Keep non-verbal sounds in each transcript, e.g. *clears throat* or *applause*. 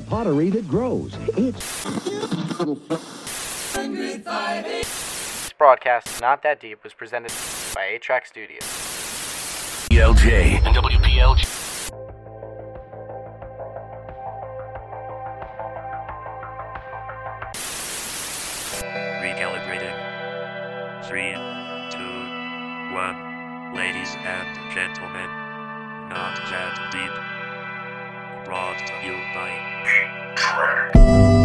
the pottery that grows. It's This broadcast, Not That Deep, was presented by 8-Track Studios. ELJ and WPLJ. Recalibrating. Three, two, one. Ladies and gentlemen, not that deep. Brought to you by Hey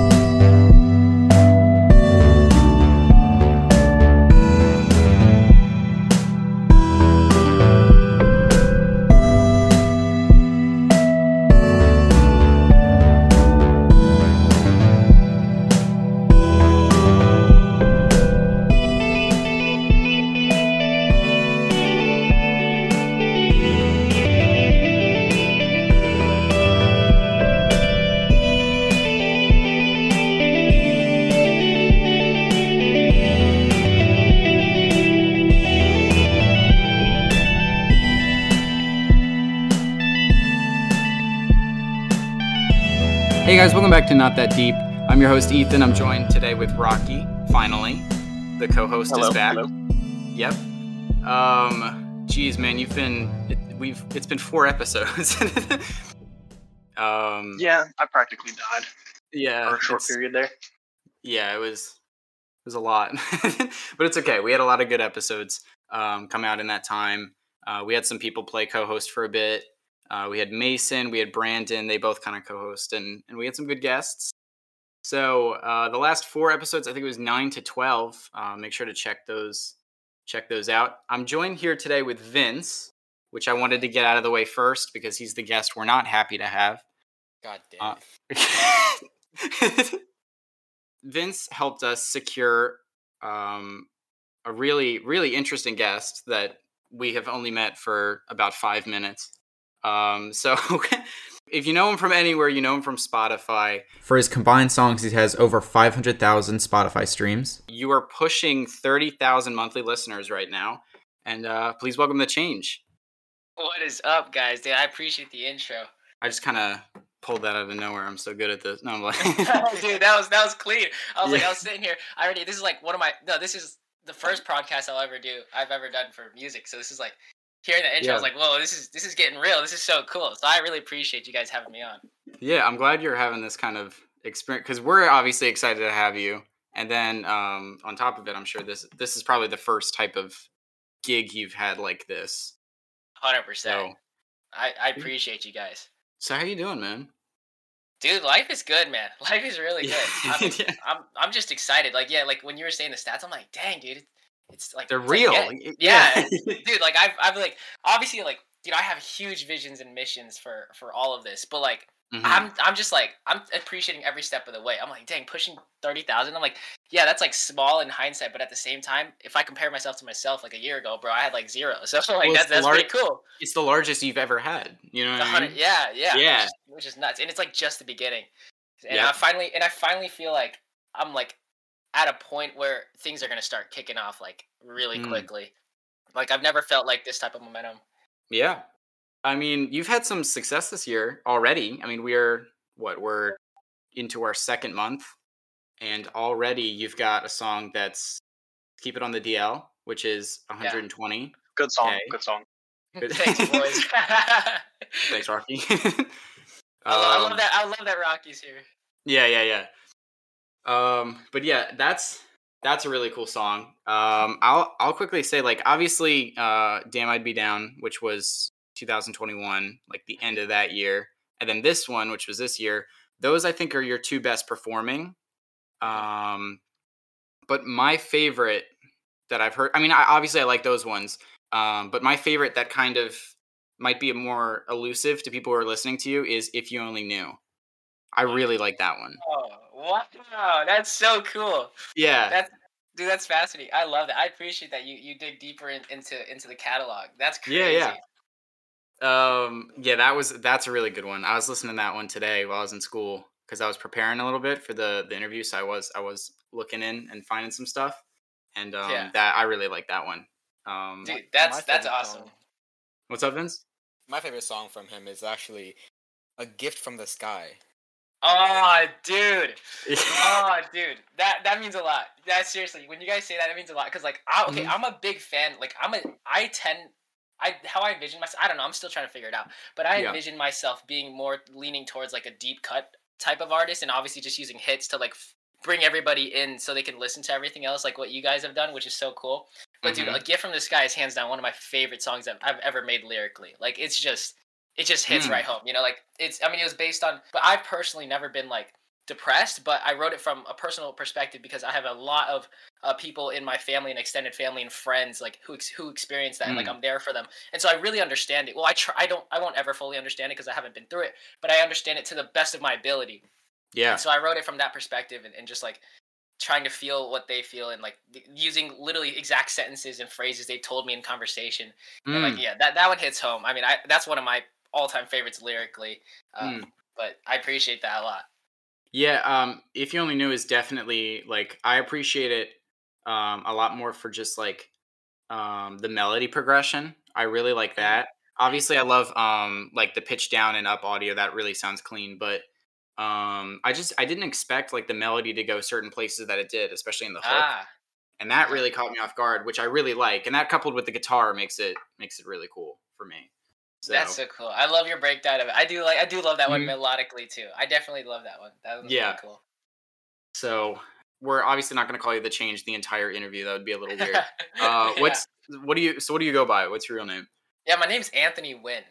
guys, welcome back to Not That Deep. I'm your host Ethan. I'm joined today with Rocky. Finally, the co-host Hello, is back. hello. Yep. Um, geez, man, you've been it, we've it's been four episodes. *laughs* um, Yeah, I practically died yeah, for a short period there. Yeah, it was it was a lot, *laughs* but it's okay. We had a lot of good episodes um, come out in that time. Uh, we had some people play co-host for a bit. Uh, we had Mason, we had Brandon. They both kind of co-host, and and we had some good guests. So uh, the last four episodes, I think it was nine to twelve. Uh, make sure to check those check those out. I'm joined here today with Vince, which I wanted to get out of the way first because he's the guest we're not happy to have. God damn. Uh, *laughs* Vince helped us secure um, a really, really interesting guest that we have only met for about five minutes. Um, so, *laughs* if you know him from anywhere, you know him from Spotify. For his combined songs, he has over 500,000 Spotify streams. You are pushing 30,000 monthly listeners right now. And uh, please welcome the change. What is up, guys? Dude, I appreciate the intro. I just kind of pulled that out of nowhere. I'm so good at this. No, I'm like, *laughs* Dude, that was that was clean. I was like, I was sitting here. I already. This is like one of my. No, this is the first podcast I'll ever do. I've ever done for music. So this is like hearing the intro. I was like, whoa, this is this is getting real. This is so cool. So I really appreciate you guys having me on. Yeah, I'm glad you're having this kind of experience because we're obviously excited to have you. And then um, on top of it, I'm sure this this is probably the first type of gig you've had like this. Hundred percent. So, I I appreciate you guys. so how you doing, man? Dude, life is good, man. *laughs* Life is really good. *laughs* I'm, Yeah. I'm I'm just excited. Like yeah, like when you were saying the stats, I'm like, dang, dude, it's like They're it's like real. getting- Y- yeah, *laughs* dude like i've i've like obviously like dude i have huge visions and missions for for all of this but like Mhm. i'm i'm just like i'm appreciating every step of the way i'm like dang pushing 30000 i'm like yeah that's like small in hindsight but at the same time if i compare myself to myself like a year ago bro i had like zero *laughs* so like Well, that's that's lar- pretty cool It's the largest you've ever had. You know I mean? yeah yeah Yeah. which is, which is nuts and it's like just the beginning and Yep. i finally and i finally feel like i'm like at a point where things are going to start kicking off like really Mm. quickly like i've never felt like this type of momentum Yeah. I mean, you've had some success this year already. I mean, we're what we're into our second month, and already you've got a song that's "Keep It on the DL," which is 120. Good song. Okay. Good song. *laughs* Good- Thanks, *laughs* boys. Thanks, Rocky. *laughs* lo- I Um, love that. I love that Rocky's here. Yeah, yeah, yeah. Um, but yeah, that's that's a really cool song. Um, I'll I'll quickly say like obviously, uh, "Damn I'd Be Down," which was 2021, like the end of that year, and then this one, which was this year. Those I think are your two best performing. Um, but my favorite that I've heard, I mean, I, obviously I like those ones. Um, but my favorite that kind of might be more elusive to people who are listening to you is "If You Only Knew." I really like that one. Oh, wow, that's so cool. Yeah. That's dude, that's fascinating. I love that. I appreciate that you you dig deeper in, into into the catalog. That's crazy. Yeah, yeah. Um, yeah, that was that's a really good one. I was listening to that one today while I was in school because I was preparing a little bit for the the interview. So I was I was looking in and finding some stuff, and um, Yeah. that I really like that one. Um, Dude, that's that's awesome. song- what's up, Vince? My favorite song from him is actually "A Gift from the Sky." Oh, dude. *laughs* oh, dude, that that means a lot. That seriously, when you guys say that, it means a lot. Cause like, I, okay, Mhm. I'm a big fan. Like, I'm a, I tend, I how I envision myself. I don't know. I'm still trying to figure it out. But I Yeah. envision myself being more leaning towards like a deep cut type of artist, and obviously just using hits to like f- bring everybody in so they can listen to everything else, like what you guys have done, which is so cool. But dude, Mhm. a gift from the sky is hands down one of my favorite songs I've, I've ever made lyrically. Like, it's just, it just hits Mm. right home. You know, like it's. I mean, it was based on, but I've personally never been like depressed, but I wrote it from a personal perspective because I have a lot of uh, people in my family and extended family and friends like who ex- who experience that, and like Mm. I'm there for them, and so I really understand it. Well, I try. I don't. I won't ever fully understand it because I haven't been through it, but I understand it to the best of my ability. Yeah. And so I wrote it from that perspective and, and just like trying to feel what they feel and like using literally exact sentences and phrases they told me in conversation. And Mm. like yeah, that that one hits home. I mean, I that's one of my all time favorites lyrically. Um, Mm. But I appreciate that a lot. Yeah, um, if you only knew is definitely like I appreciate it um a lot more for just like um the melody progression. I really like that. Obviously I love um like the pitch down and up audio that really sounds clean, but um I just I didn't expect like the melody to go certain places that it did, especially in the hook. Ah, And that really caught me off guard, which I really like. And that coupled with the guitar makes it makes it really cool for me. So that's so cool. I love your breakdown of it. I do like I do love that one Mhm. melodically too. I definitely love that one. That was Yeah. really cool. so we're obviously not going to call you the change the entire interview. That would be a little weird. *laughs* Uh, Yeah. what's what do you so what do you go by? What's your real name? Yeah, my name's Anthony Nguyen.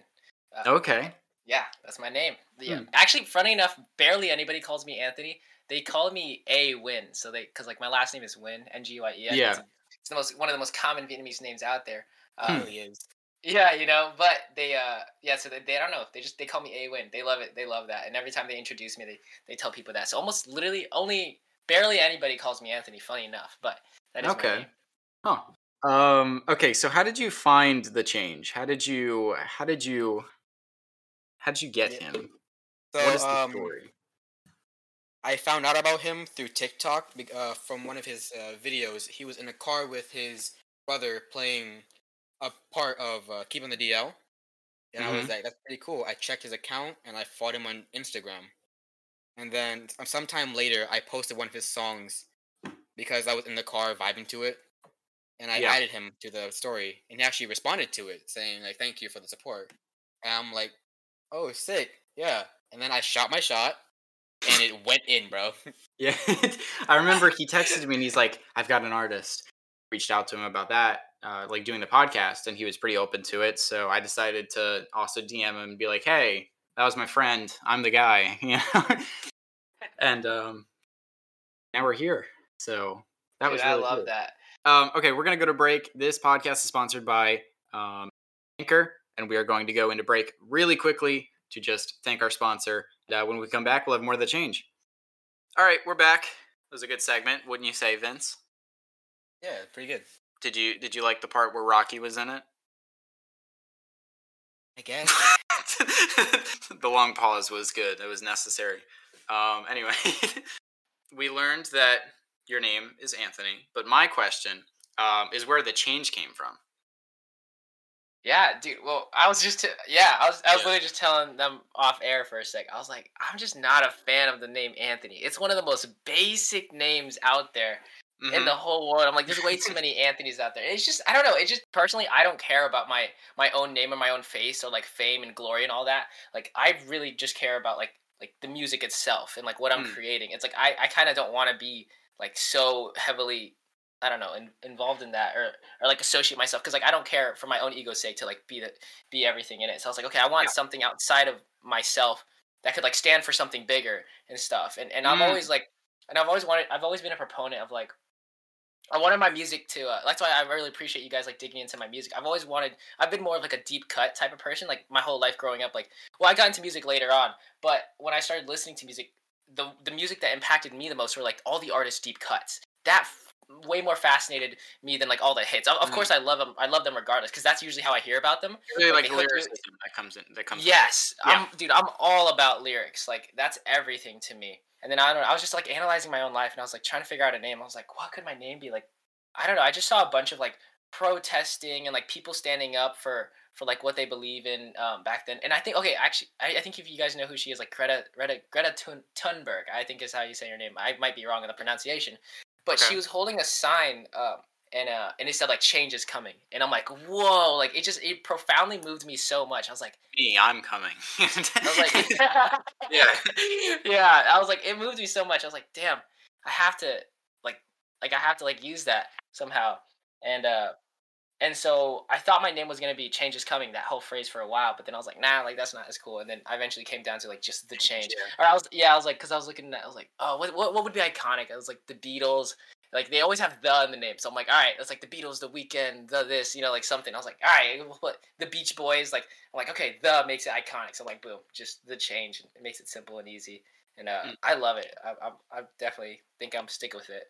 Uh, Okay. Yeah, that's my name. Yeah. Hmm. Actually, funny enough, barely anybody calls me Anthony. They call me A Win. So they, because like my last name is Win, N G Y E. N. Yeah. It's, it's the most one of the most common Vietnamese names out there. Uh, Hmm. really is. Yeah, you know, but they, uh, yeah. So they, they, I don't know. They just they call me A Win. They love it. They love that. And every time they introduce me, they they tell people that. So almost literally only barely anybody calls me Anthony. Funny enough, but that is Okay. name. Huh. Um okay, so how did you find the change? How did you how did you how did you get him? So what is the um, story? I found out about him through TikTok uh, from one of his uh, videos. He was in a car with his brother playing a part of uh, Keep on the DL. And I was Mhm. like, that's pretty cool. I checked his account and I followed him on Instagram. And then sometime later, I posted one of his songs because I was in the car vibing to it. And I Yeah. added him to the story. And he actually responded to it saying, like, thank you for the support. And I'm like, oh, sick. Yeah. And then I shot my shot and it went in, bro. Yeah. *laughs* I remember he texted me and he's like, I've got an artist. Reached out to him about that, uh, like doing the podcast, and he was pretty open to it. So I decided to also DM him and be like, Hey, that was my friend. I'm the guy, *laughs* you know? and um now we're here. So that Dude, was I love cool. that. Um, okay, we're gonna go to break. This podcast is sponsored by um, Anchor, and we are going to go into break really quickly to just thank our sponsor. Uh, when we come back, we'll have more of the change. All right, we're back. It was a good segment, wouldn't you say, Vince? Yeah, pretty good. Did you Did you like the part where Rocky was in it? I guess. *laughs* the long pause was good. It was necessary. Um, anyway, *laughs* we learned that your name is Anthony, but my question um, is where the change came from. Yeah, dude. Well, I was just, t- yeah, I was, I was Yeah. literally just telling them off air for a sec. I was like, I'm just not a fan of the name Anthony. It's one of the most basic names out there in Mhm. the whole world. I'm like, there's way too *laughs* many Anthony's out there. It's just, I don't know. It just personally, I don't care about my my own name and my own face or like fame and glory and all that. Like, I really just care about like like the music itself and like what I'm Mm. creating. It's like I I kind of don't want to be like so heavily. I don't know, in, involved in that, or or like associate myself, because like I don't care for my own ego's sake to like be the be everything in it. So I was like, okay, I want Yeah. something outside of myself that could like stand for something bigger and stuff. And and I'm Mm. always like, and I've always wanted, I've always been a proponent of like, I wanted my music to. Uh, that's why I really appreciate you guys like digging into my music. I've always wanted. I've been more of like a deep cut type of person, like my whole life growing up. Like, well, I got into music later on, but when I started listening to music, the the music that impacted me the most were like all the artists' deep cuts. That f- way more fascinated me than like all the hits. Of, of Mm. course, I love them. I love them regardless because that's usually how I hear about them. really Like, like the hooked lyricism that comes in. That comes. Yes, Yeah. I'm dude. I'm all about lyrics. Like that's everything to me. And then I don't. know, I was just like analyzing my own life, and I was like trying to figure out a name. I was like, what could my name be? Like, I don't know. I just saw a bunch of like protesting and like people standing up for for like what they believe in um, back then. And I think okay, actually, I, I think if you guys know who she is, like Greta Greta Greta Thun- Thunberg, I think is how you say her name. I might be wrong in the pronunciation, but Okay. she was holding a sign. Um, and uh, and it said like change is coming, and I'm like, whoa! Like it just it profoundly moved me so much. I was like, Me, I'm coming. *laughs* I was like, *laughs* Yeah. *laughs* yeah. I was like, it moved me so much. I was like, damn, I have to like, like I have to like use that somehow. And uh, and so I thought my name was gonna be "Change is Coming," that whole phrase for a while. But then I was like, nah, like that's not as cool. And then I eventually came down to like just the change. Or I was, yeah, I was like, because I was looking at, I was like, oh, what, what, what would be iconic? I was like, the Beatles. Like they always have the in the name, so I'm like, all right, it's like the Beatles, the Weeknd, the this, you know, like something. I was like, all right, what the Beach Boys, like, I'm like, okay, the makes it iconic. So I'm like, boom, just the change. It makes it simple and easy, and uh, Mm. I love it. I, I, I definitely think I'm stick with it.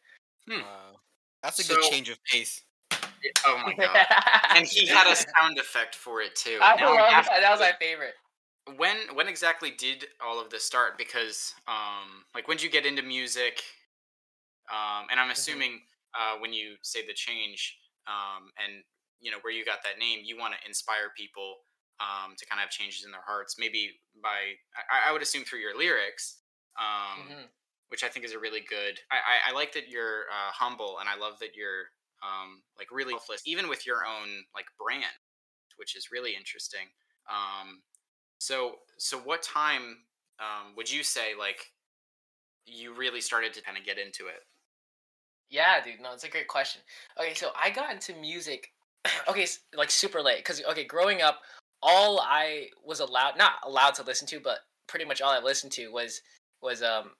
Hmm. Wow. That's a good change of pace. Oh my god. *laughs* And he had a *laughs* sound effect for it too. I Now love half- that. That was my favorite. when when exactly did all of this start because um like when did you get into music um and Mm-hmm. i'm assuming uh when you say the change um and you know where you got that name you want to inspire people um to kind of have changes in their hearts maybe by i, I would assume through your lyrics um Mhm. which i think is a really good i i, I like that you're uh, humble and i love that you're um like really selfless even with your own like brand which is really interesting um so so what time um, would you say like you really started to kind of get into it? Yeah, dude. No, it's a great question. Okay, so I got into music, *clears throat* okay, like super late. Cause okay, growing up, all I was allowed, not allowed to listen to, but pretty much all I listened to was was um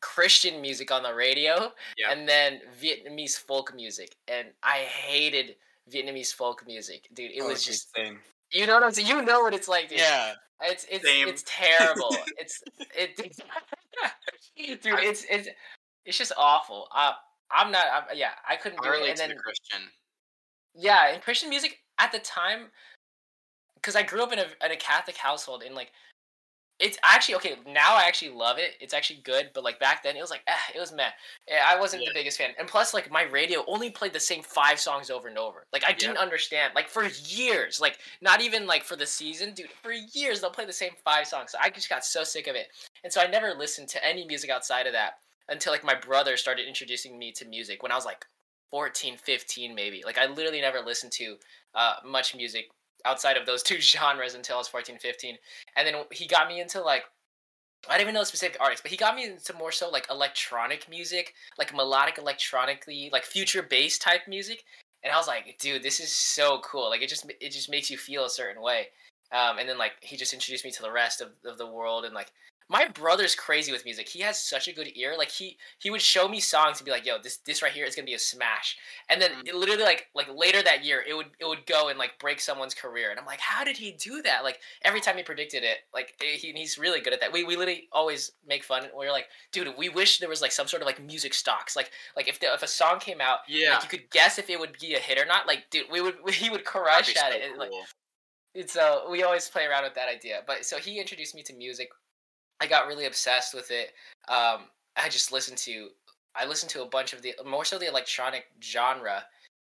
Christian music on the radio, Yeah. and then Vietnamese folk music, and I hated Vietnamese folk music, dude. It Oh, was just, same. you know what I'm saying? You know what it's like, dude. Yeah. It's it's Same. it's terrible. it's *laughs* it, *laughs* dude. It's it's it's just awful. Uh, I'm not. I'm, yeah, I couldn't do I it. And to then the Christian. yeah, and Christian music at the time, because I grew up in a in a Catholic household, and like, it's actually okay now. I actually love it. It's actually good, but like back then, it was like, eh, it was meh. I wasn't Yeah. the biggest fan, and plus, like my radio only played the same five songs over and over. Like I didn't understand. Like for years, like not even like for the season, dude. For years, they'll play the same five songs. So I just got so sick of it, and so I never listened to any music outside of that until like my brother started introducing me to music when I was like 14, 15 maybe. Like I literally never listened to uh, much music outside of those *laughs* two genres until I was 14, 15. And then he got me into like I don't even know specific artists, but he got me into more so like electronic music, like melodic electronically, like future bass type music. And I was like, dude, this is so cool. Like it just it just makes you feel a certain way. Um, and then like he just introduced me to the rest of, of the world and like my brother's crazy with music. He has such a good ear. Like he he would show me songs and be like, "Yo, this this right here is gonna be a smash." And then Mm. it literally like like later that year, it would it would go and like break someone's career. And I'm like, how did he do that? Like every time he predicted it, like eh, he, he's really good at that. We we literally always make fun. We're like, dude, we wish there was like some sort of like music stocks. Like like if the, if a song came out, Yeah. like you could guess if it would be a hit or not. Like dude, we would *laughs* he would crush at so it. and, Like cool. it's uh we always play around with that idea but so he introduced me to music i got really obsessed with it um i just listened to i listened to a bunch of the more so the electronic genre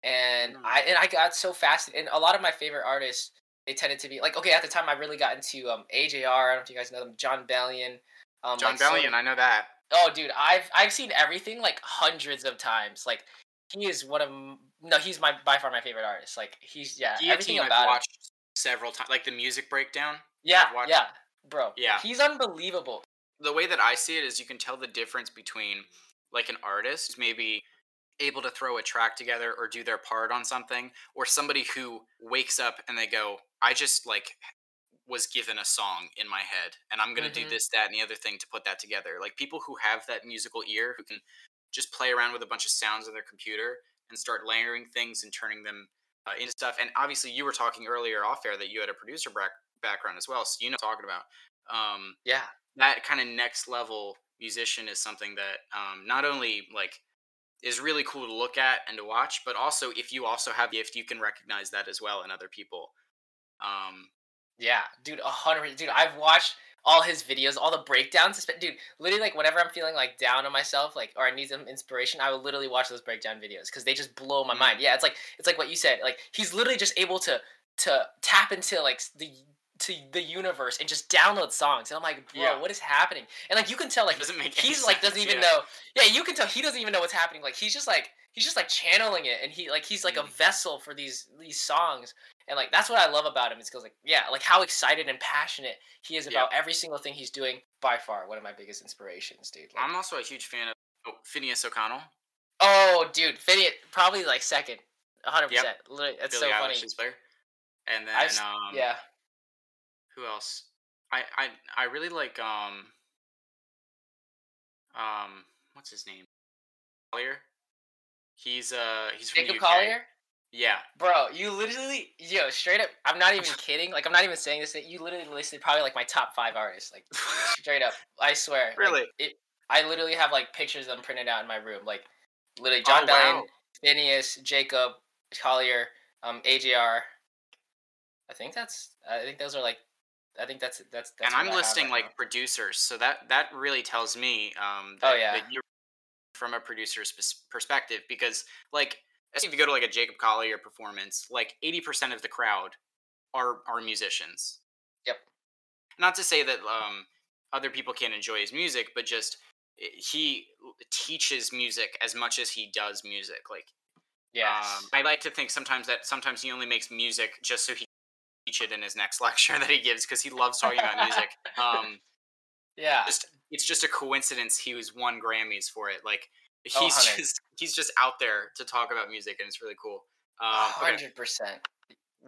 and Mm. i and i got so fascinated and a lot of my favorite artists they tended to be like okay at the time i really got into um ajr i don't know if you guys know them Jon Bellion um Jon like, so- Bellion, I know that. Oh, dude, I've I've seen everything like hundreds of times. Like he is one of no, he's my by far my favorite artist. Like he's yeah, everything Guillotine I've about him. watched several times, like the music breakdown. Yeah, I've watched- yeah, bro. Yeah. he's unbelievable. the way that I see it is you can tell the difference between like an artist who's maybe able to throw a track together or do their part on something or somebody who wakes up and they go I just like was given a song in my head and I'm going to Mhm. do this that and the other thing to put that together like people who have that musical ear who can just play around with a bunch of sounds on their computer and start layering things and turning them uh, into stuff and obviously you were talking earlier off air that you had a producer back- background as well so you know what I'm talking about um Yeah, that kind of next level musician is something that um, not only like is really cool to look at and to watch, but also if you also have the gift, you can recognize that as well in other people. Um, yeah, dude, a hundred. Dude, I've watched all his videos, all the breakdowns. Dude, literally, like whenever I'm feeling like down on myself, like or I need some inspiration, I will literally watch those breakdown videos because they just blow my Mm. mind. Yeah, it's like it's like what you said. Like he's literally just able to to tap into like the to the universe and just download songs. And I'm like, bro, Yeah. what is happening? And like you can tell, like Doesn't make he's like doesn't even yeah. know. Yeah, you can tell he doesn't even know what's happening. Like he's just like he's just like channeling it, and he like he's like a Mm. vessel for these these songs. And like that's what I love about him. It's because like yeah, like how excited and passionate he is about every single thing he's doing. By far, one of my biggest inspirations, dude. Like, I'm also a huge fan of oh, Finneas O'Connell. oh, dude, Finneas probably like second, hundred Yep. percent. That's Billie so funny. Eilish's player. And then I've um, yeah, who else? I I I really like um um what's his name? Collier. He's uh he's from Jacob. Collier. Yeah. Bro, you literally, yo, straight up. I'm not even kidding. Like, I'm not even saying this. You literally listed probably like my top five artists. Like, *laughs* straight up. I swear. like, Really? it. I literally have like pictures of them printed out in my room. Like, literally, Jon Oh, Bellion, wow. Finneas, Jacob, Collier, um, AJR. I think that's. I think those are like. I think that's that's. that's and I'm listing right like now. producers, so that that really tells me um Oh, that, yeah. that you're from a producer's perspective because like if you go to like a Jacob Collier performance, like 80% of the crowd are are musicians. Yep. Not to say that um other people can't enjoy his music, but just he teaches music as much as he does music. Like yeah, um, I like to think sometimes that sometimes he only makes music just so he teach it in his next *laughs* lecture that he gives because he loves talking about music. *laughs* Um, yeah. just it's just a coincidence he was won Grammys for it. Like he's *laughs* Oh, just he's just out there to talk about music and it's really cool. Um, Hundred percent.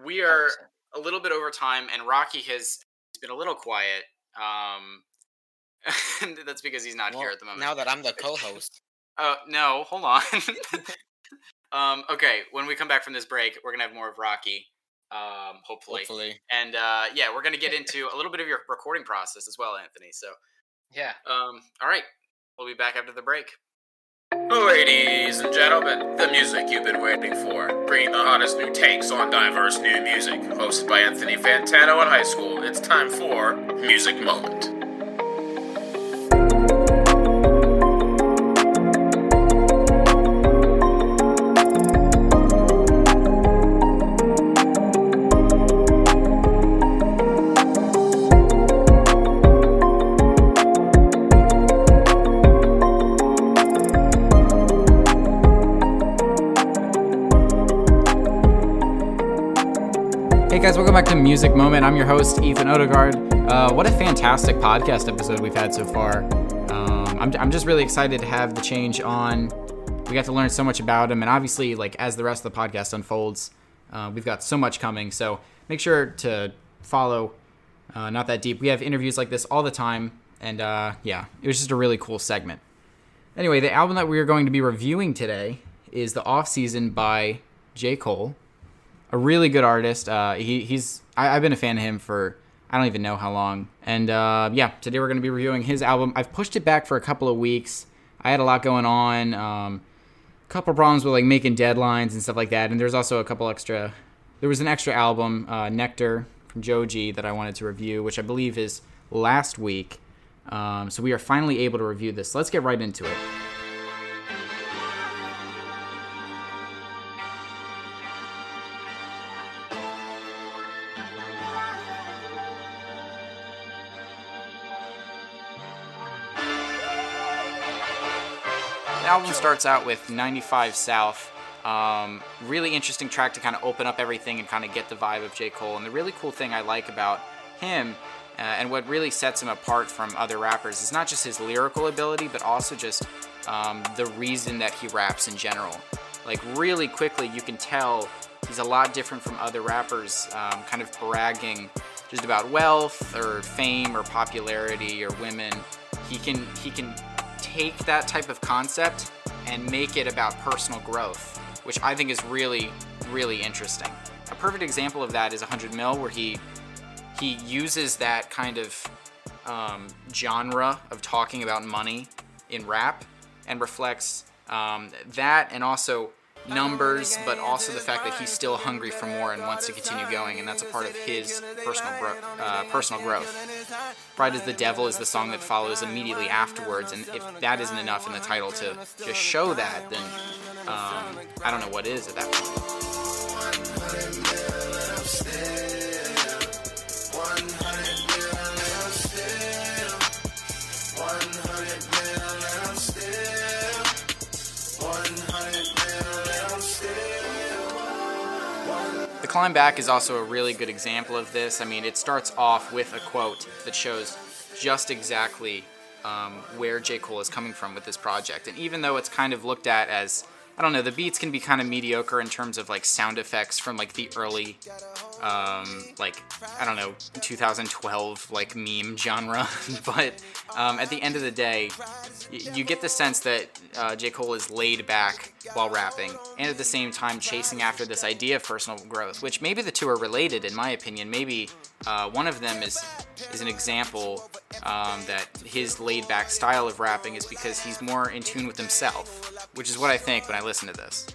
we are a little bit over time and Rocky has been a little quiet. Um, that's because he's not here at the moment. Now that I'm the co-host, Oh no, hold on. um, okay, when we come back from this break, we're gonna have more of Rocky. Um, hopefully. hopefully. And uh, yeah, we're gonna get *laughs* into a little bit of your recording process as well, Anthony. So, Yeah. um, all right, we'll be back after the break. Ladies and gentlemen, the music you've been waiting for. Bringing the hottest new takes on diverse new music. Hosted by Anthony Fantano at High School, it's time for Music Moment. Guys, welcome back to Music Moment. I'm your host, Ethan Odegaard. Uh, what a fantastic podcast episode we've had so far. Um, I'm, I'm just really excited to have the change on. We got to learn so much about him, and obviously, like as the rest of the podcast unfolds, uh, we've got so much coming. So make sure to follow uh, Not That Deep. We have interviews like this all the time, and uh, yeah, it was just a really cool segment. Anyway, the album that we are going to be reviewing today is The Off Season by J. Cole a really good artist. Uh, he, he's I, I've been a fan of him for I don't even know how long. And uh, yeah, today we're going to be reviewing his album. I've pushed it back for a couple of weeks. I had a lot going on. Um, a couple problems with like making deadlines and stuff like that. And there's also a couple extra. There was an extra album, uh, Nectar from Joji, that I wanted to review, which I believe is last week. Um, so we are finally able to review this. Let's get right into it. Album starts out with 95 South. Um, really interesting track to kind of open up everything and kind of get the vibe of J. Cole. And the really cool thing I like about him uh, and what really sets him apart from other rappers is not just his lyrical ability, but also just um, the reason that he raps in general. Like, really quickly, you can tell he's a lot different from other rappers, um, kind of bragging just about wealth or fame or popularity or women. He can he can take that type of concept and make it about personal growth, which I think is really, really interesting. A perfect example of that is 100 Mil, where he he uses that kind of um, genre of talking about money in rap and reflects um, that and also numbers, but also the fact that he's still hungry for more and wants to continue going, and that's a part of his personal uh, personal growth. Pride is the Devil is the song that follows immediately afterwards, and if that isn't enough in the title to just show that, then um, I don't know what is at that point. Climb Back is also a really good example of this. I mean, it starts off with a quote that shows just exactly um, where J. Cole is coming from with this project. And even though it's kind of looked at as, I don't know, the beats can be kind of mediocre in terms of like sound effects from like the early, um, like, I don't know, 2012 like meme genre. *laughs* but um, at the end of the day, y- you get the sense that uh, J. Cole is laid back while rapping, and at the same time chasing after this idea of personal growth, which maybe the two are related, in my opinion. Maybe uh, one of them is is an example um, that his laid back style of rapping is because he's more in tune with himself, which is what I think when I listen to this.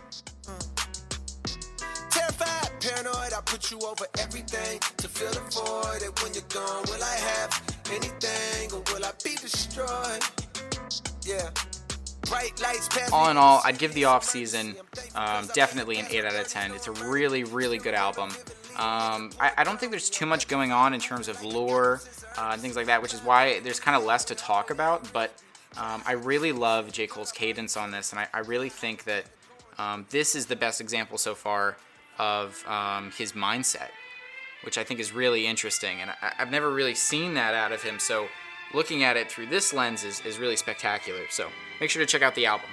I put you over everything to fill the void. And when you're gone, will I have anything or will I be destroyed? Yeah. Bright lights pass all in all, I'd give the off season um, definitely an 8 out of 10. It's a really, really good album. Um, I, I don't think there's too much going on in terms of lore uh, and things like that, which is why there's kind of less to talk about. But um, I really love J. Cole's cadence on this, and I, I really think that um, this is the best example so far of um, his mindset, which I think is really interesting. And I, I've never really seen that out of him, so looking at it through this lens is, is really spectacular. So make sure to check out the album.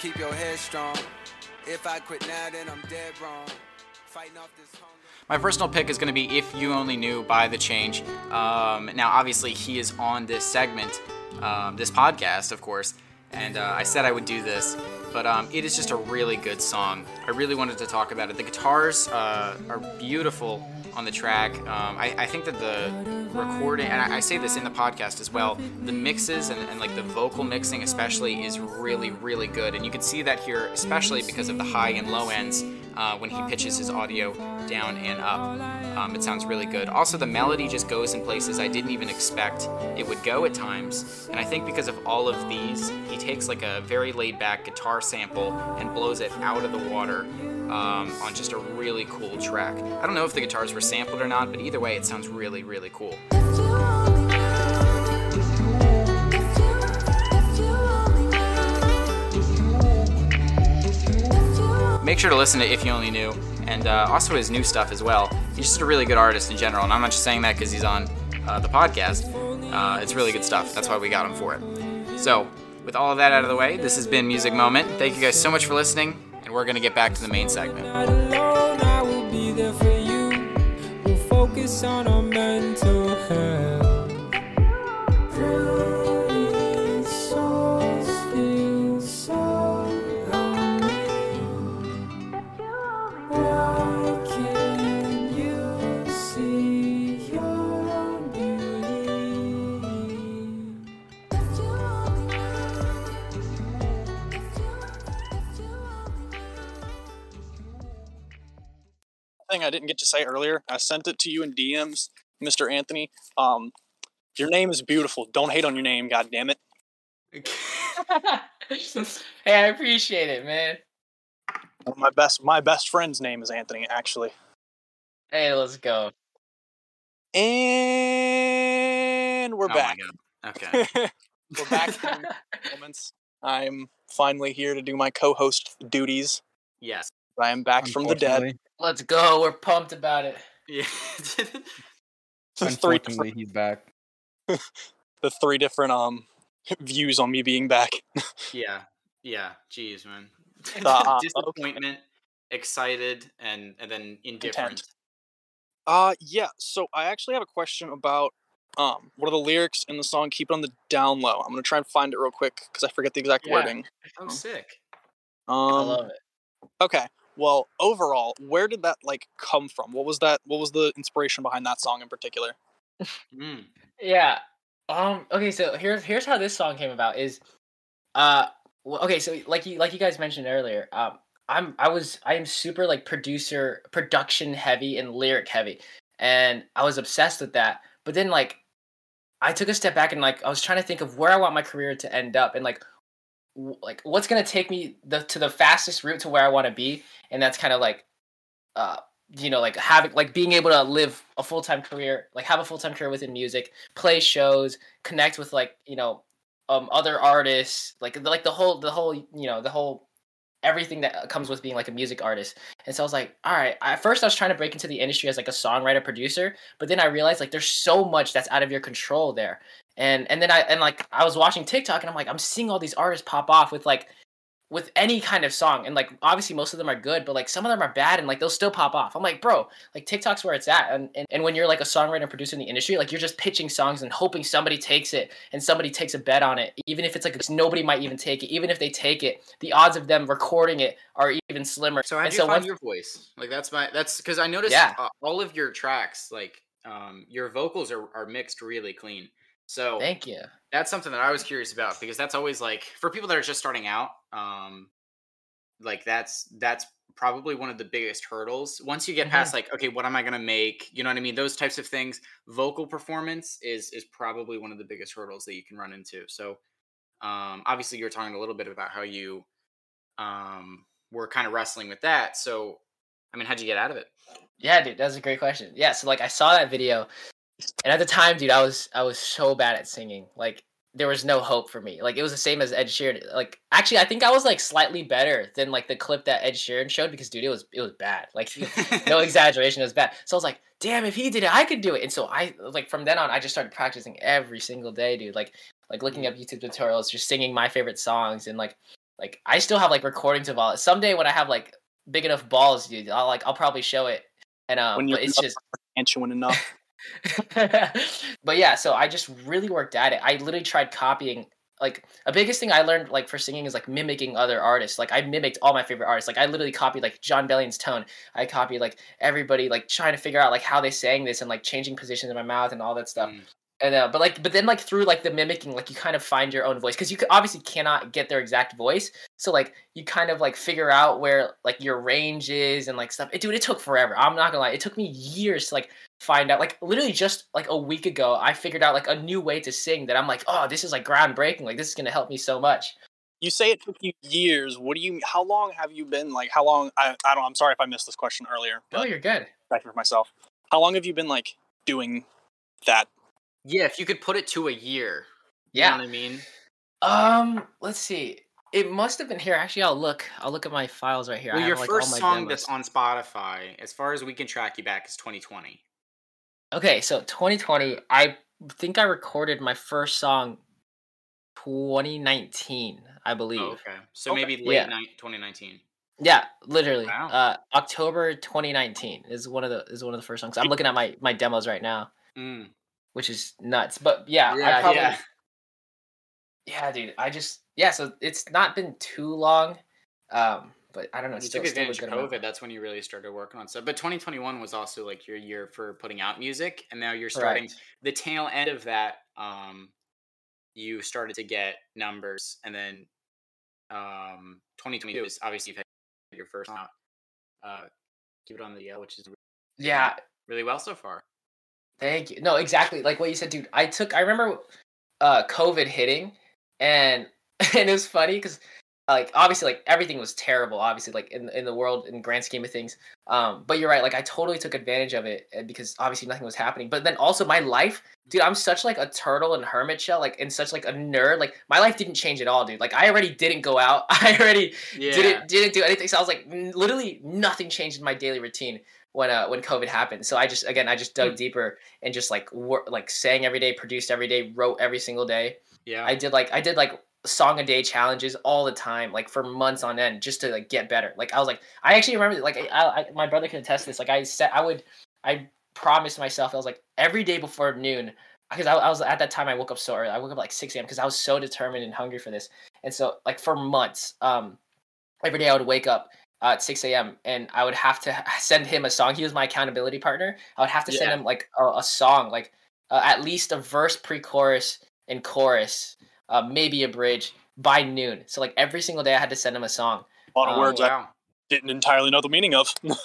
Keep your head strong. If I quit now, then I'm dead wrong. My personal pick is going to be If You Only Knew by The Change. Um, now, obviously, he is on this segment, um, this podcast, of course, and uh, I said I would do this, but um, it is just a really good song. I really wanted to talk about it. The guitars uh, are beautiful on the track. Um, I, I think that the recording, and I, I say this in the podcast as well, the mixes and, and like the vocal mixing especially is really, really good. And you can see that here, especially because of the high and low ends uh, when he pitches his audio down and up. Um, it sounds really good. Also, the melody just goes in places I didn't even expect it would go at times. And I think because of all of these, he takes like a very laid back guitar sample and blows it out of the water um, on just a really cool track. I don't know if the guitars were sampled or not, but either way, it sounds really, really cool. Make sure to listen to If You Only Knew, and uh, also his new stuff as well. He's just a really good artist in general, and I'm not just saying that because he's on uh, the podcast. Uh, it's really good stuff. That's why we got him for it. So, with all of that out of the way, this has been Music Moment. Thank you guys so much for listening, and we're going to get back to the main segment. Thing I didn't get to say earlier. I sent it to you in DMs, Mr. Anthony. Um, your name is beautiful. Don't hate on your name, god damn it. *laughs* hey, I appreciate it, man. One my best my best friend's name is Anthony, actually. Hey, let's go. And we're Oh my back. God. Okay. *laughs* we're back moments. *laughs* I'm finally here to do my co-host duties. yes. I am back from the dead. Unfortunately- Let's go. We're pumped about it. Yeah. *laughs* The three different, he's back. *laughs* the three different um views on me being back. *laughs* yeah. Yeah. Jeez, man. Uh, Disappointment, excited, and and then indifferent. Uh yeah, so I actually have a question about Um, what are the lyrics in the song "Keep It on the Down Low"? I'm gonna try and find it real quick because I forget the exact Yeah. wording. Oh, sick. Um, I love it. Okay. Well, overall, where did that like come from? What was that? What was the inspiration behind that song in particular? Mm. Yeah. Um. Okay. So here's here's how this song came about. Is uh. Okay. So like you like you guys mentioned earlier. Um. I'm I was I am super like producer production heavy and lyric heavy, and I was obsessed with that. But then like, I took a step back and like I was trying to think of where I want my career to end up and like, like what's gonna take me the to the fastest route to where I want to be, and that's kind of like, uh, you know, like having like being able to live a full time career, like have a full time career within music, play shows, connect with like you know, um, other artists, like like the whole the whole you know the whole everything that comes with being like a music artist. And so I was like, all right. At first, I was trying to break into the industry as like a songwriter producer, but then I realized like there's so much that's out of your control there. And and then I and like I was watching TikTok and I'm like I'm seeing all these artists pop off with like with any kind of song and like obviously most of them are good but like some of them are bad and like they'll still pop off i'm like bro like tiktok's where it's at and, and, and when you're like a songwriter and producer in the industry like you're just pitching songs and hoping somebody takes it and somebody takes a bet on it even if it's like nobody might even take it even if they take it the odds of them recording it are even slimmer So how do you find once- your voice? Like that's my that's because I noticed Yeah. uh, all of your tracks, like um, your vocals are are mixed really clean. So thank you that's something that I was curious about because that's always like for people that are just starting out, um, like that's that's probably one of the biggest hurdles. Once you get Mhm. past like, okay, what am I gonna make? You know what I mean? Those types of things. Vocal performance is is probably one of the biggest hurdles that you can run into. So um, obviously you're talking a little bit about how you um, were kind of wrestling with that. So I mean, how'd you get out of it? Yeah, dude, that's a great question. Yeah, so like I saw that video, and at the time, dude, I was I was so bad at singing. Like there was no hope for me. Like it was the same as Ed Sheeran. Like actually, I think I was like slightly better than like the clip that Ed Sheeran showed because dude, it was it was bad. Like no *laughs* exaggeration, it was bad. So I was like, damn, if he did it, I could do it. And so I like from then on, I just started practicing every single day, dude. Like like looking up YouTube tutorials, just singing my favorite songs, and like like I still have like recordings of all it. Someday when I have like big enough balls, dude, I'll like I'll probably show it. And um, when you're it's just enough. *laughs* but yeah, so I just really worked at it. I literally tried copying. Like a biggest thing I learned like for singing is like mimicking other artists. Like I mimicked all my favorite artists. Like I literally copied like Jon Bellion's tone. I copied like everybody like trying to figure out like how they sang this and like changing positions in my mouth and all that stuff. Mm. And uh, but like but then like through like the mimicking like you kind of find your own voice because you obviously cannot get their exact voice. So like you kind of like figure out where like your range is and like stuff. It, dude, it took forever. I'm not gonna lie. It took me years to like find out like literally just like a week ago i figured out like a new way to sing that i'm like oh this is like groundbreaking like this is gonna help me so much You say it took you years. What do you? How long have you been like? How long? I, I don't. I'm sorry if I missed this question earlier. oh But you're good back for myself. How long have you been like doing that? Yeah, if you could put it to a year. You yeah know what I mean? um let's see it must have been here actually i'll look i'll look at my files right here I Well, have, your like, all first song demos. that's on Spotify, as far as we can track you back, is 2020. okay so 2020 i think i recorded my first song 2019 i believe Oh, okay. So Okay. maybe late Yeah. ni- 2019. Yeah, literally. Wow. Uh, October 2019 is one of the is one of the first songs. I'm looking at my my demos right now, Mm. Which is nuts. But yeah, I Yeah, probably yeah. yeah, dude. I just yeah. So it's not been too long, um, but I don't know. You Still, took advantage of good amount. COVID. That's when you really started working on stuff. But 2021 was also like your year for putting out music, and now you're starting Correct. the tail end of that. Um, you started to get numbers, and then um, 2022 is obviously you've had your first out. Uh, keep it on the DL, which is Yeah, really well so far. Thank you. No, exactly like what you said, dude. I took. I remember uh COVID hitting, and *laughs* and it was funny because like obviously like everything was terrible. Obviously like in in the world in grand scheme of things. Um, but you're right. Like I totally took advantage of it because obviously nothing was happening. But then also my life, dude. I'm such like a turtle and hermit shell, like and such like a nerd. Like my life didn't change at all, dude. Like I already didn't go out. *laughs* I already Yeah. didn't didn't do anything. So I was like, literally nothing changed in my daily routine when uh when COVID happened. So I just again I just dug deeper and just like wor- like sang every day, produced every day, wrote every single day. yeah. I did like I did like song a day challenges all the time, like for months on end, just to like get better. Like I was like I actually remember like I, I my brother can attest to this. Like I said I would I promised myself I was like every day before noon because I, I was at that time I woke up so early. I woke up like 6 a.m. because I was so determined and hungry for this. And so like for months, um, every day I would wake up uh, at 6 a.m. and I would have to *laughs* send him a song. He was my accountability partner. I would have to send him like a, a song, like uh, at least a verse, pre-chorus, and chorus, uh, maybe a bridge by noon. So like every single day I had to send him a song. A lot of Um, words I didn't entirely know the meaning of. *laughs*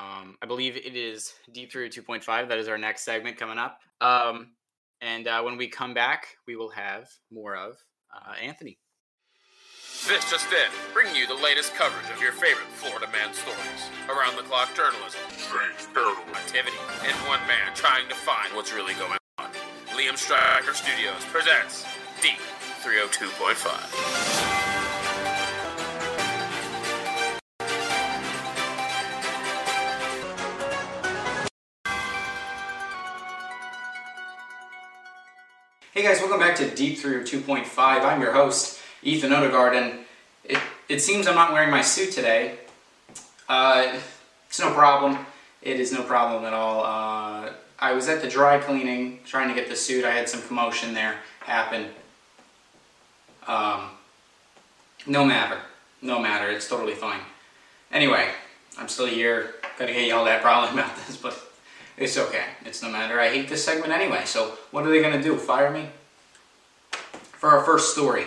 Um, I believe it is Deep Through 2.5. That is our next segment coming up. Um, and uh, when we come back, we will have more of uh, Anthony. This just in, bringing you the latest coverage of your favorite Florida man stories. Around the clock journalism, strange paranormal activity, and one man trying to find what's really going on. Liam Stryker Studios presents Deep 302.5. Hey guys, welcome back to Deep 302.5. I'm your host, Ethan Odegaard, and it, it seems I'm not wearing my suit today. Uh, it's no problem. It is no problem at all. Uh, I was at the dry cleaning trying to get the suit. I had some commotion there happen. Um, no matter. No matter. It's totally fine. Anyway, I'm still here. Gonna get yelled at probably *laughs* about this, but it's okay. It's no matter. I hate this segment anyway, so what are they gonna do? Fire me? For our first story.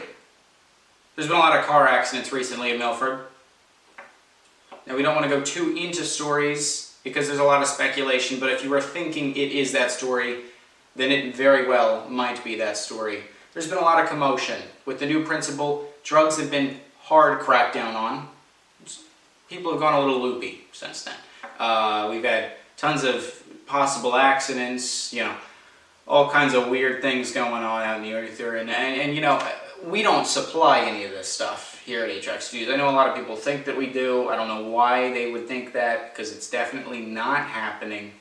There's been a lot of car accidents recently in Milford. Now, we don't want to go too into stories because there's a lot of speculation, but if you are thinking it is that story, then it very well might be that story. There's been a lot of commotion. With the new principal, drugs have been hard cracked down on. People have gone a little loopy since then. Uh, we've had tons of possible accidents, you know, all kinds of weird things going on out in the ether. And, and, and you know, we don't supply any of this stuff here at HX Studios. I know a lot of people think that we do. I don't know why they would think that because it's definitely not happening.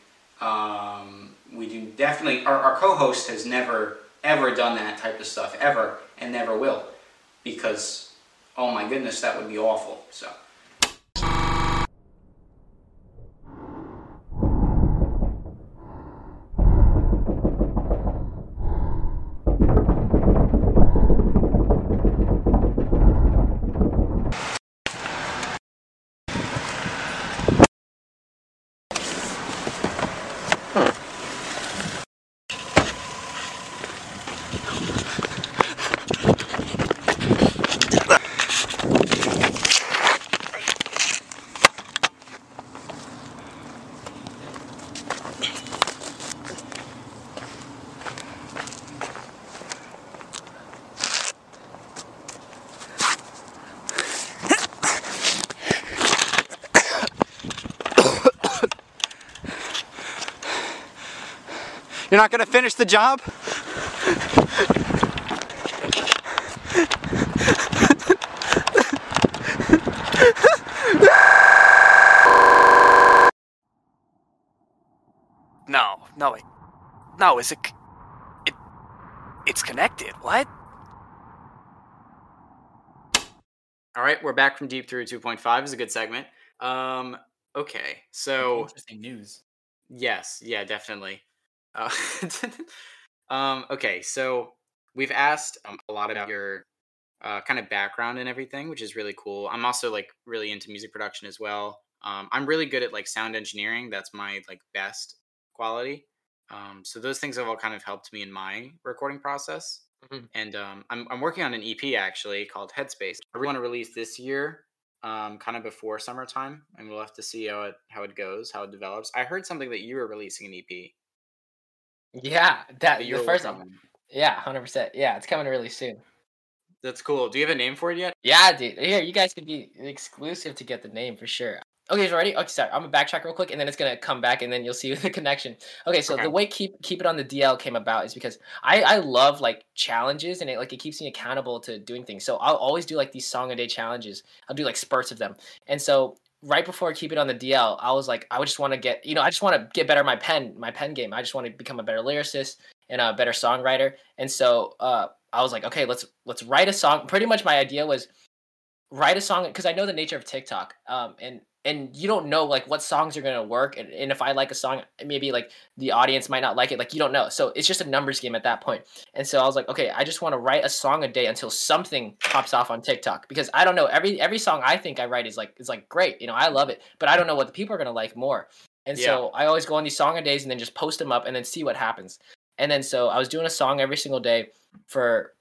Um, we do definitely, our, our co host has never, ever done that type of stuff, ever, and never will. Because, oh my goodness, that would be awful. So. You're not gonna finish the job? No, no, it, no. Is it? It, it's connected. What? All right, we're back from Deep 302.5 is a good segment. Um, okay, so Interesting news. yes, yeah, definitely. Uh, *laughs* um, okay, so we've asked um, a lot about your uh, kind of background and everything, which is really cool. I'm also like really into music production as well. Um, I'm really good at like sound engineering. That's my like best quality. Um, so those things have all kind of helped me in my recording process. Mhm. And um, I'm I'm working on an EP actually called Headspace. I want to release this year, um, kind of before summertime, and we'll have to see how it how it goes, how it develops. I heard something that you were releasing an EP. Yeah, that that the first one. Yeah, hundred percent. Yeah, it's coming really soon. That's cool. Do you have a name for it yet? Yeah, dude. Here, you guys could be exclusive to get the name for sure. Okay, so ready? Okay, sorry. I'm gonna backtrack real quick, and then it's gonna come back, and then you'll see *laughs* the connection. Okay, so Okay. the way keep keep it on the DL came about is because I I love like challenges, and it like it keeps me accountable to doing things. So I'll always do like these song a day challenges. I'll do like spurts of them, and so right before keep it on the DL, I was like, I just want to get you know I just want to get better my pen my pen game. I just want to become a better lyricist and a better songwriter, and so uh, I was like, okay, let's let's write a song. Pretty much my idea was write a song because I know the nature of TikTok. Um, and and you don't know like what songs are gonna work and, and if i like a song maybe like the audience might not like it like you don't know. So it's just a numbers game at that point. And so i was like okay i just want to write a song a day until something pops off on tiktok. Because i don't know every every song i think i write is like is like great you know i love it but i don't know what the people are gonna like more. And so i always go on these song a days and then just post them up and then see what happens. And then so i was doing a song every single day for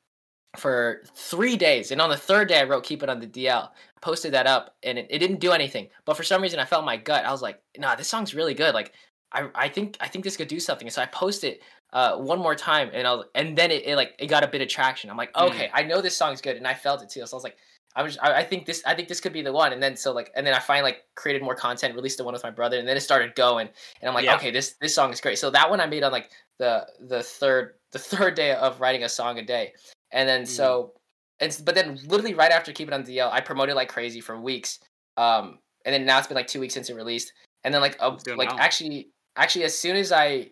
for three days and on the third day i wrote keep it on the dl posted that up and it, it didn't do anything but for some reason i felt my gut i was like nah this song's really good like i, I think i think this could do something so i posted uh, one more time and i was and then it, it like it got a bit of traction. I'm like okay i know this song's good and i felt it too so i was like I was I, I think this I think this could be the one and then so like and then I finally like created more content released the one with my brother and then it started going and I'm like Yeah. okay this this song is great. So that one I made on like the the third the third day of writing a song a day and then so and but then literally right after keep it on DL I promoted like crazy for weeks um and then now it's been like two weeks since it released and then like uh, doing like actually actually as soon as I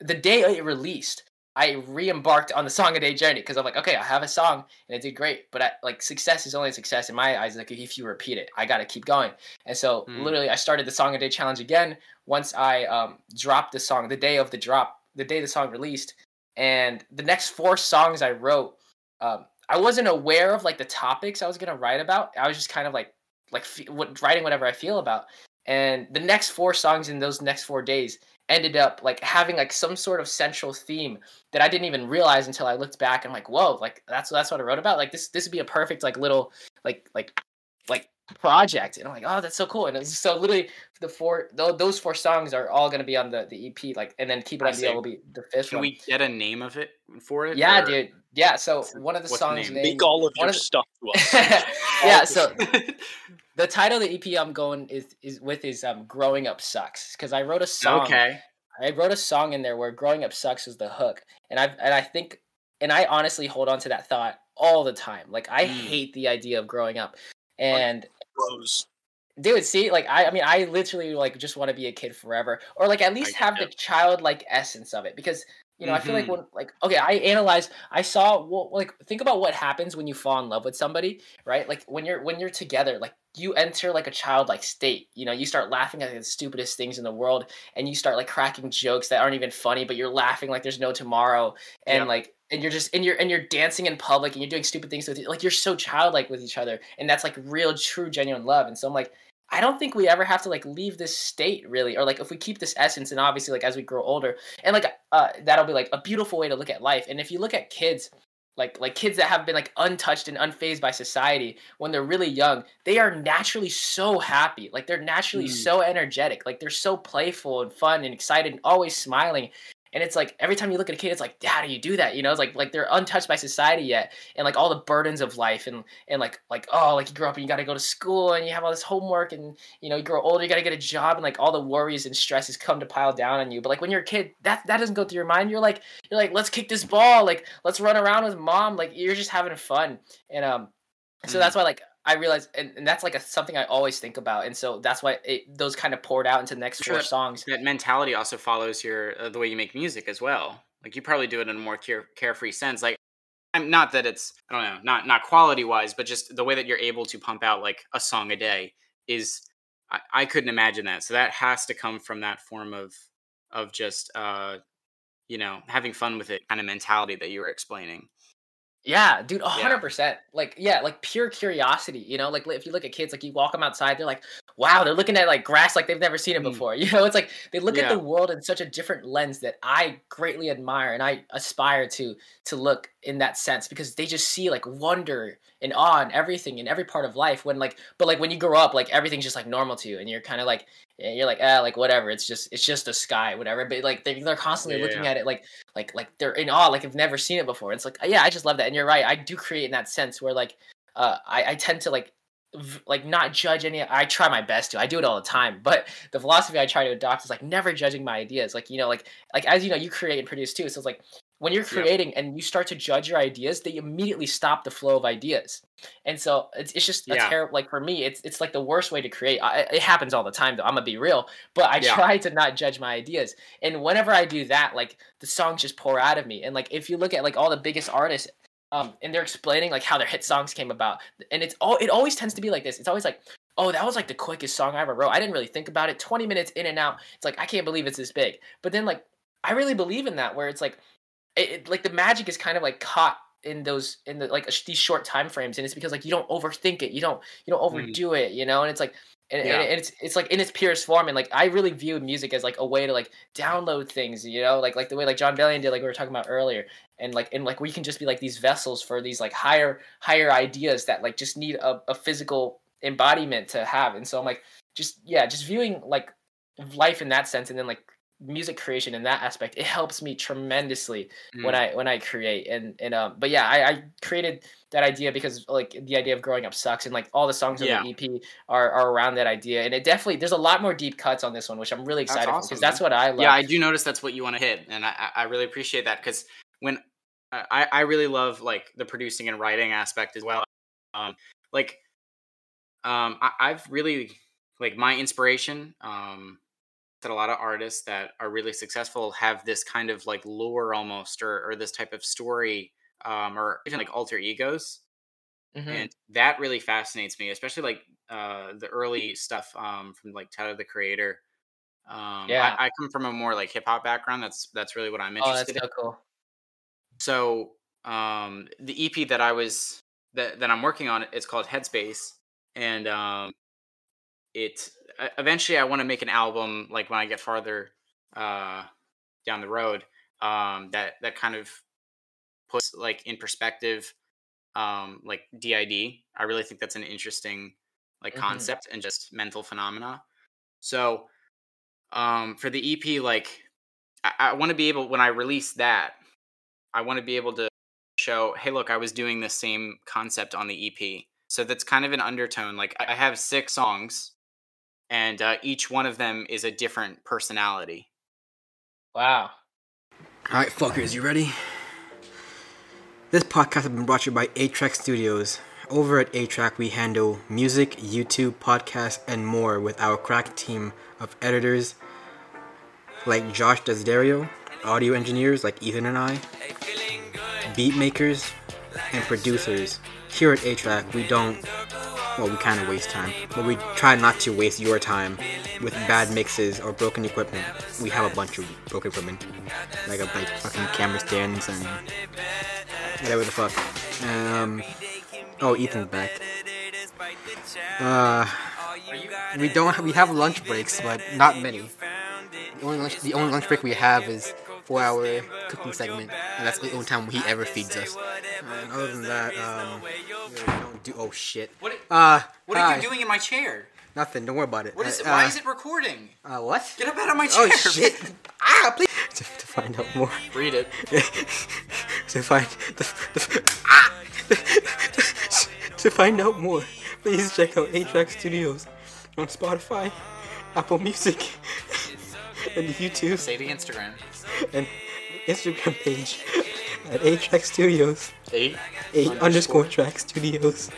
the day it released I re-embarked on the song a day journey because I'm like, okay, I have a song and it did great, but I, like success is only success in my eyes. Like if you repeat it, I got to keep going. And so Mm. literally, I started the song a day challenge again once I um, dropped the song the day of the drop, the day the song released, and the next four songs I wrote, um, I wasn't aware of like the topics I was gonna write about. I was just kind of like like what, writing whatever I feel about. And the next four songs in those next four days ended up like having like some sort of central theme that I didn't even realize until I looked back. and like, whoa, like that's that's what I wrote about. Like this this would be a perfect like little like like like project. And I'm like, oh, that's so cool. And it so literally the four tho- those four songs are all gonna be on the the EP. Like and then keep it I on the see. will be the fifth Can one. we get a name of it for it? yeah, or- dude. Yeah. So one of the what's the songs name? named Leak all of your of the- stuff to us. *laughs* yeah. So *laughs* the title of the EP I'm going is is with is um growing up sucks because I wrote a song. okay. I wrote a song in there where "Growing Up Sucks" was the hook, and I and I think, and I honestly hold on to that thought all the time. Like I Mm. hate the idea of growing up, and Dude, see, like I, I mean, I literally like just want to be a kid forever, or like at least I have the childlike essence of it, because you know I feel like Mhm. when like okay, I analyze, I saw well, like think about what happens when you fall in love with somebody, right? Like when you're when you're together, like you enter like a childlike state. You know, you start laughing at the stupidest things in the world, and you start like cracking jokes that aren't even funny, but you're laughing like there's no tomorrow, and Yeah. like and you're just and you're and you're dancing in public and you're doing stupid things with like you're so childlike with each other, and that's like real, true, genuine love. And so I'm like. I don't think we ever have to like leave this state really, or like if we keep this essence, and obviously like as we grow older, and like uh, that'll be like a beautiful way to look at life. And if you look at kids, like like kids that have been like untouched and unfazed by society when they're really young, they are naturally so happy. Like they're naturally Mm. so energetic. Like they're so playful and fun and excited and always smiling. And it's like every time you look at a kid, it's like, how do you do that? You know, it's like like they're untouched by society yet, and like all the burdens of life, and and like like oh, like you grow up and you got to go to school and you have all this homework, and you know you grow older, you got to get a job, and like all the worries and stresses come to pile down on you. But like when you're a kid, that that doesn't go through your mind. You're like you're like let's kick this ball, like let's run around with mom, like you're just having fun, and um, so Mm. that's why like I realized, and, and that's like a, something I always think about, and so that's why it, those kind of poured out into the next Sure. four songs. That mentality also follows your uh, the way you make music as well. Like you probably do it in a more care, carefree sense. Like I'm not that it's I don't know, not not quality wise, but just the way that you're able to pump out like a song a day is I, I couldn't imagine that. So that has to come from that form of of just uh you know having fun with it kind of mentality that you were explaining. Yeah, dude, a hundred percent. Like, yeah, like pure curiosity. You know, like if you look at kids, like you walk them outside, they're like, "Wow," they're looking at like grass like they've never seen it Mm. before. *laughs* You know, it's like they look at the world in such a different lens that I greatly admire and I aspire to to look in that sense because they just see like wonder and awe and everything in every part of life. When like, but like when you grow up, like everything's just like normal to you, and you're kind of like, eh, you're like, ah, like whatever. It's just it's just the sky, whatever. But like they they're constantly looking at it like like like they're in awe like they've never seen it before it's like yeah i just love that and you're right i do create in that sense where like uh i, I tend to like v- like not judge any i try my best to i do it all the time but the philosophy i try to adopt is like never judging my ideas like you know like like as you know you create and produce too so it's like when you're creating and you start to judge your ideas they immediately stop the flow of ideas and so it's, it's just a Yeah. terrible like for me it's it's like the worst way to create I, it happens all the time though i'm gonna be real but i Yeah. try to not judge my ideas and whenever i do that like the songs just pour out of me and like if you look at like all the biggest artists um and they're explaining like how their hit songs came about and it's all it always tends to be like this it's always like oh, that was like the quickest song I ever wrote. I didn't really think about it. 20 minutes in and out. It's like, I can't believe it's this big. But then, like, I really believe in that, where it's like, it, it- like the magic is kind of like caught in those in the like these short time frames and it's because like you don't overthink it you don't you don't mm-hmm. overdo it you know and it's like and, and- Yeah. and it's it's like in its purest form and like i really view music as like a way to like download things you know like like the way like jon bellion did like we were talking about earlier and like and like we can just be like these vessels for these like higher higher ideas that like just need a, a physical embodiment to have and so i'm like just yeah just viewing like life in that sense and then like music creation in that aspect it helps me tremendously when Mm. i when i create and and um but yeah I, I created that idea because like the idea of growing up sucks and like all the songs Yeah. on the ep are, are around that idea and it definitely there's a lot more deep cuts on this one which i'm really That's excited for awesome, because that's what i love Yeah, I do notice that's what you want to hit, and I, I I really appreciate that because when I I really love like the producing and writing aspect as well. Um, like, um, I, I've really like my inspiration. Um, that a lot of artists that are really successful have this kind of like lore almost, or or this type of story, um, or even like alter egos. Mhm. and that really fascinates me especially like uh the early stuff um from like Tyler the Creator. Um Yeah. I, I come from a more like hip hop background that's that's really what I'm interested oh that's so cool. In so um the EP that I was that that I'm working on it's called Headspace. And um it eventually I want to make an album like when I get farther uh down the road um that that kind of puts like in perspective um like DID. I really think that's an interesting like Mhm. concept and just mental phenomena. So um for the EP like I, I want to be able when I release that I want to be able to show hey look I was doing the same concept on the EP. So that's kind of an undertone like I have 6 songs and uh, each one of them is a different personality. wow Alright, fuckers, you ready? This podcast has been brought to you by 8-Track Studios. Over at 8-Track, we handle music, YouTube, podcasts, and more with our crack team of editors like Josh Desiderio, audio engineers like Ethan and I, beat makers, and producers. Here at 8-Track, we don't, well, we kind of waste time, but we try not to waste your time with bad mixes or broken equipment. We have a bunch of broken equipment, like a like fucking camera stands and whatever the fuck. Um, oh, Ethan's back. Uh, we don't. We have lunch breaks, but not many. The only lunch, the only lunch break we have is four-hour cooking segment, and that's the only time he ever feeds us. And other than that, um, do. Oh shit. What Uh, what are hi. you doing in my chair? Nothing. Don't worry about it. What is Uh, it? Why uh, is it recording? Uh, what? Get up out of my chair. Oh shit! *laughs* ah, please. *laughs* To, to find out more. Read it. *laughs* to find the, the, ah! to find out more, please check out 8-Track Studios on Spotify, Apple Music, and YouTube, Say the Instagram. and Instagram page at 8-Track Studios. Eight. Eight underscore track studios.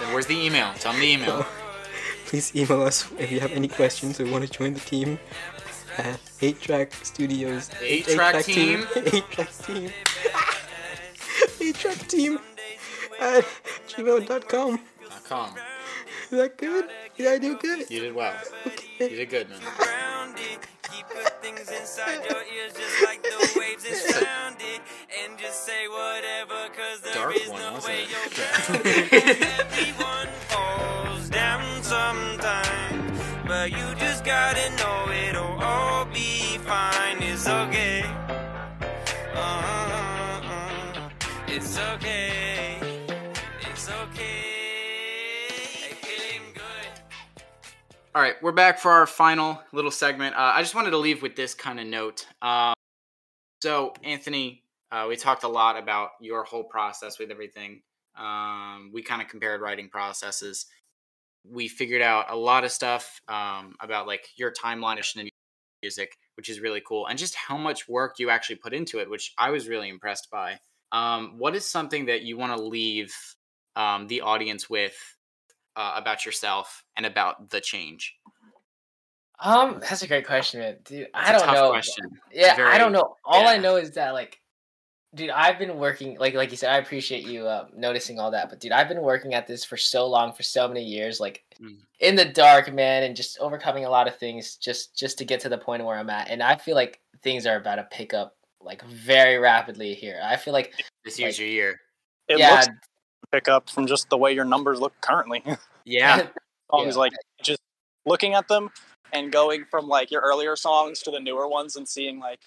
Then where's the email? Tell me the email. *laughs* Please email us if you have any questions or want to join the team at 8 Track Studios. Eight Track Team? 8 Track Team. *laughs* 8 Track *laughs* Team at gmail.com. Com. Is that good? Did I do good? You did well. You did good, man. Dark one, wasn't it? *laughs* And just say whatever, cause there is no way you're. *laughs* Everyone falls down sometimes, but you just gotta know it'll all be fine. It's okay. All right, we're back for our final little segment. Uh, I just wanted to leave with this kind of note. Um, so, Anthony, uh, we talked a lot about your whole process with everything. Um, we kind of compared writing processes. We figured out a lot of stuff um, about like your timeline in music, which is really cool, and just how much work you actually put into it, which I was really impressed by. Um, what is something that you want to leave um, the audience with uh, about yourself and about the change? Um, that's a great question, man. Dude, I It's a don't tough know. question. It's Yeah, I don't know. All I know is that like dude, I've been working like like you said. I appreciate you uh, noticing all that, but dude, I've been working at this for so long, for so many years, like Mm. in the dark, man, and just overcoming a lot of things just just to get to the point where I'm at. And I feel like things are about to pick up like very rapidly here. I feel like This like, year's your year. It yeah, looks pick up from just the way your numbers look currently. *laughs* Yeah. songs like just looking at them and going from like your earlier songs to the newer ones and seeing like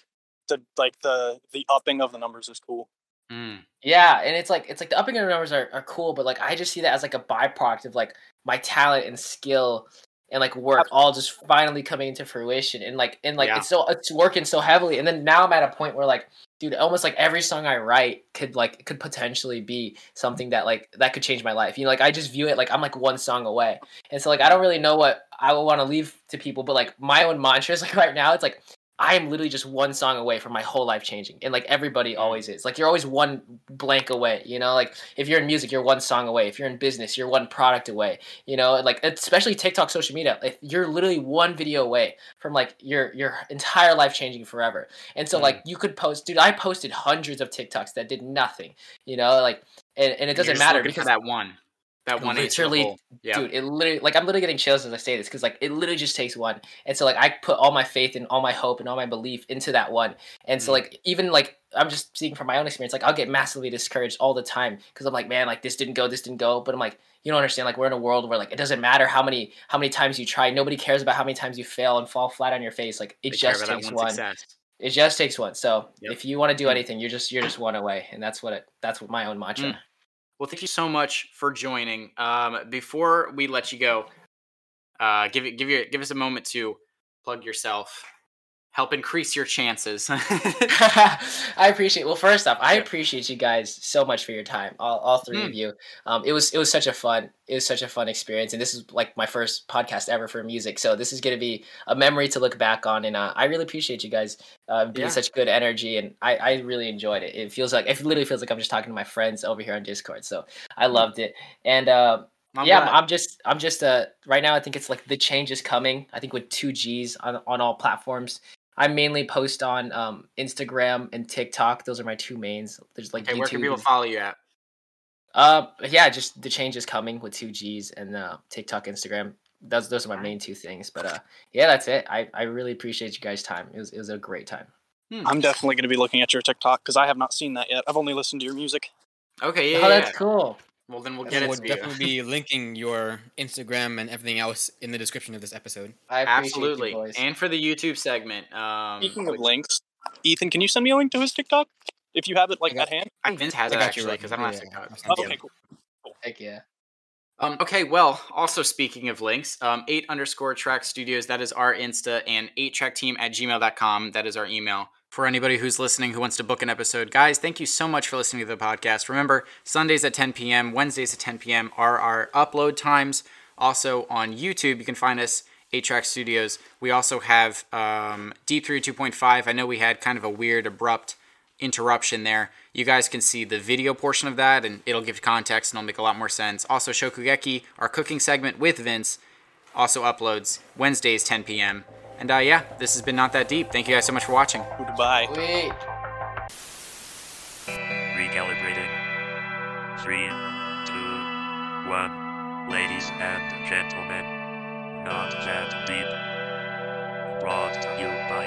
the like the the upping of the numbers is cool. Mm. Yeah, and it's like it's like the upping of the numbers are, are cool, but like I just see that as like a byproduct of like my talent and skill and like work all just finally coming into fruition and like and like Yeah. it's so it's working so heavily and then now I'm at a point where like dude almost like every song I write could like could potentially be something that like that could change my life. You know, like I just view it like I'm like one song away. And so like I don't really know what I would want to leave to people, but like my own mantra is like *laughs* right now it's like I am literally just one song away from my whole life changing. And like everybody always is. Like you're always one blank away, you know? Like if you're in music, you're one song away. If you're in business, you're one product away. You know, like especially TikTok social media, like you're literally one video away from like your your entire life changing forever. And so like you could post dude, I posted hundreds of TikToks that did nothing, you know, like and, and it doesn't matter because that one. That one literally Yeah. dude it literally like i'm literally getting chills as i say this because like it literally just takes one and so like i put all my faith and all my hope and all my belief into that one and so Mm. like even like i'm just speaking from my own experience like i'll get massively discouraged all the time because i'm like man like this didn't go this didn't go but i'm like you don't understand like we're in a world where like it doesn't matter how many how many times you try nobody cares about how many times you fail and fall flat on your face like it They just takes one success. it just takes one so Yep. if you want to do Mm. anything you're just you're just one away and that's what it that's what my own mantra Mm. Well, thank you so much for joining. Um, before we let you go, uh, give give you, give us a moment to plug yourself, help increase your chances. *laughs* *laughs* I appreciate. Well, first off, I appreciate you guys so much for your time, all, all three of Mm. you. Um, it was it was such a fun it was such a fun experience, and this is like my first podcast ever for music, so this is gonna be a memory to look back on, and uh, I really appreciate you guys uh, being Yeah. such good energy, and I, I really enjoyed it. It feels like it literally feels like I'm just talking to my friends over here on Discord, so I loved it, and. Uh, I'm yeah, glad. I'm just, I'm just, uh, right now I think it's like the change is coming. I think with two G's on on all platforms. I mainly post on um, Instagram and TikTok. Those are my two mains. There's like okay, where can people follow you at? Uh, yeah, just the change is coming with two G's and uh, TikTok, Instagram. Those those are my main two things. But uh, yeah, that's it. I, I really appreciate you guys' time. It was it was a great time. Hmm. I'm definitely going to be looking at your TikTok because I have not seen that yet. I've only listened to your music. Okay, yeah, oh, yeah, that's yeah. cool. Well, then we'll And get it we'll to you. definitely be linking your Instagram and everything else in the description of this episode. I appreciate Absolutely, you boys. and for the YouTube segment. Um, Speaking of links, Ethan, can you send me a link to his TikTok if you have it like I got- at hand? I think Vince has I it got you, actually Rocky. because I don't have Yeah, TikTok. I'll send it okay, you. cool. Heck yeah. Um, okay, well, also speaking of links, um, 8 underscore track studios, that is our Insta, and 8track team at gmail.com, that is our email. For anybody who's listening who wants to book an episode, guys, thank you so much for listening to the podcast. Remember, Sundays at 10 p.m., Wednesdays at 10 p.m. are our upload times. Also on YouTube, you can find us 8track studios. We also have um, Deep 3 2.5. I know we had kind of a weird, abrupt interruption there. You guys can see the video portion of that, and it'll give context and it'll make a lot more sense. Also, Shokugeki, our cooking segment with Vince, also uploads Wednesdays 10 p.m. And uh, yeah, this has been Not That Deep. Thank you guys so much for watching. Goodbye. Wait. Recalibrating. Three, two, one. Ladies and gentlemen, not that deep. Brought to you by.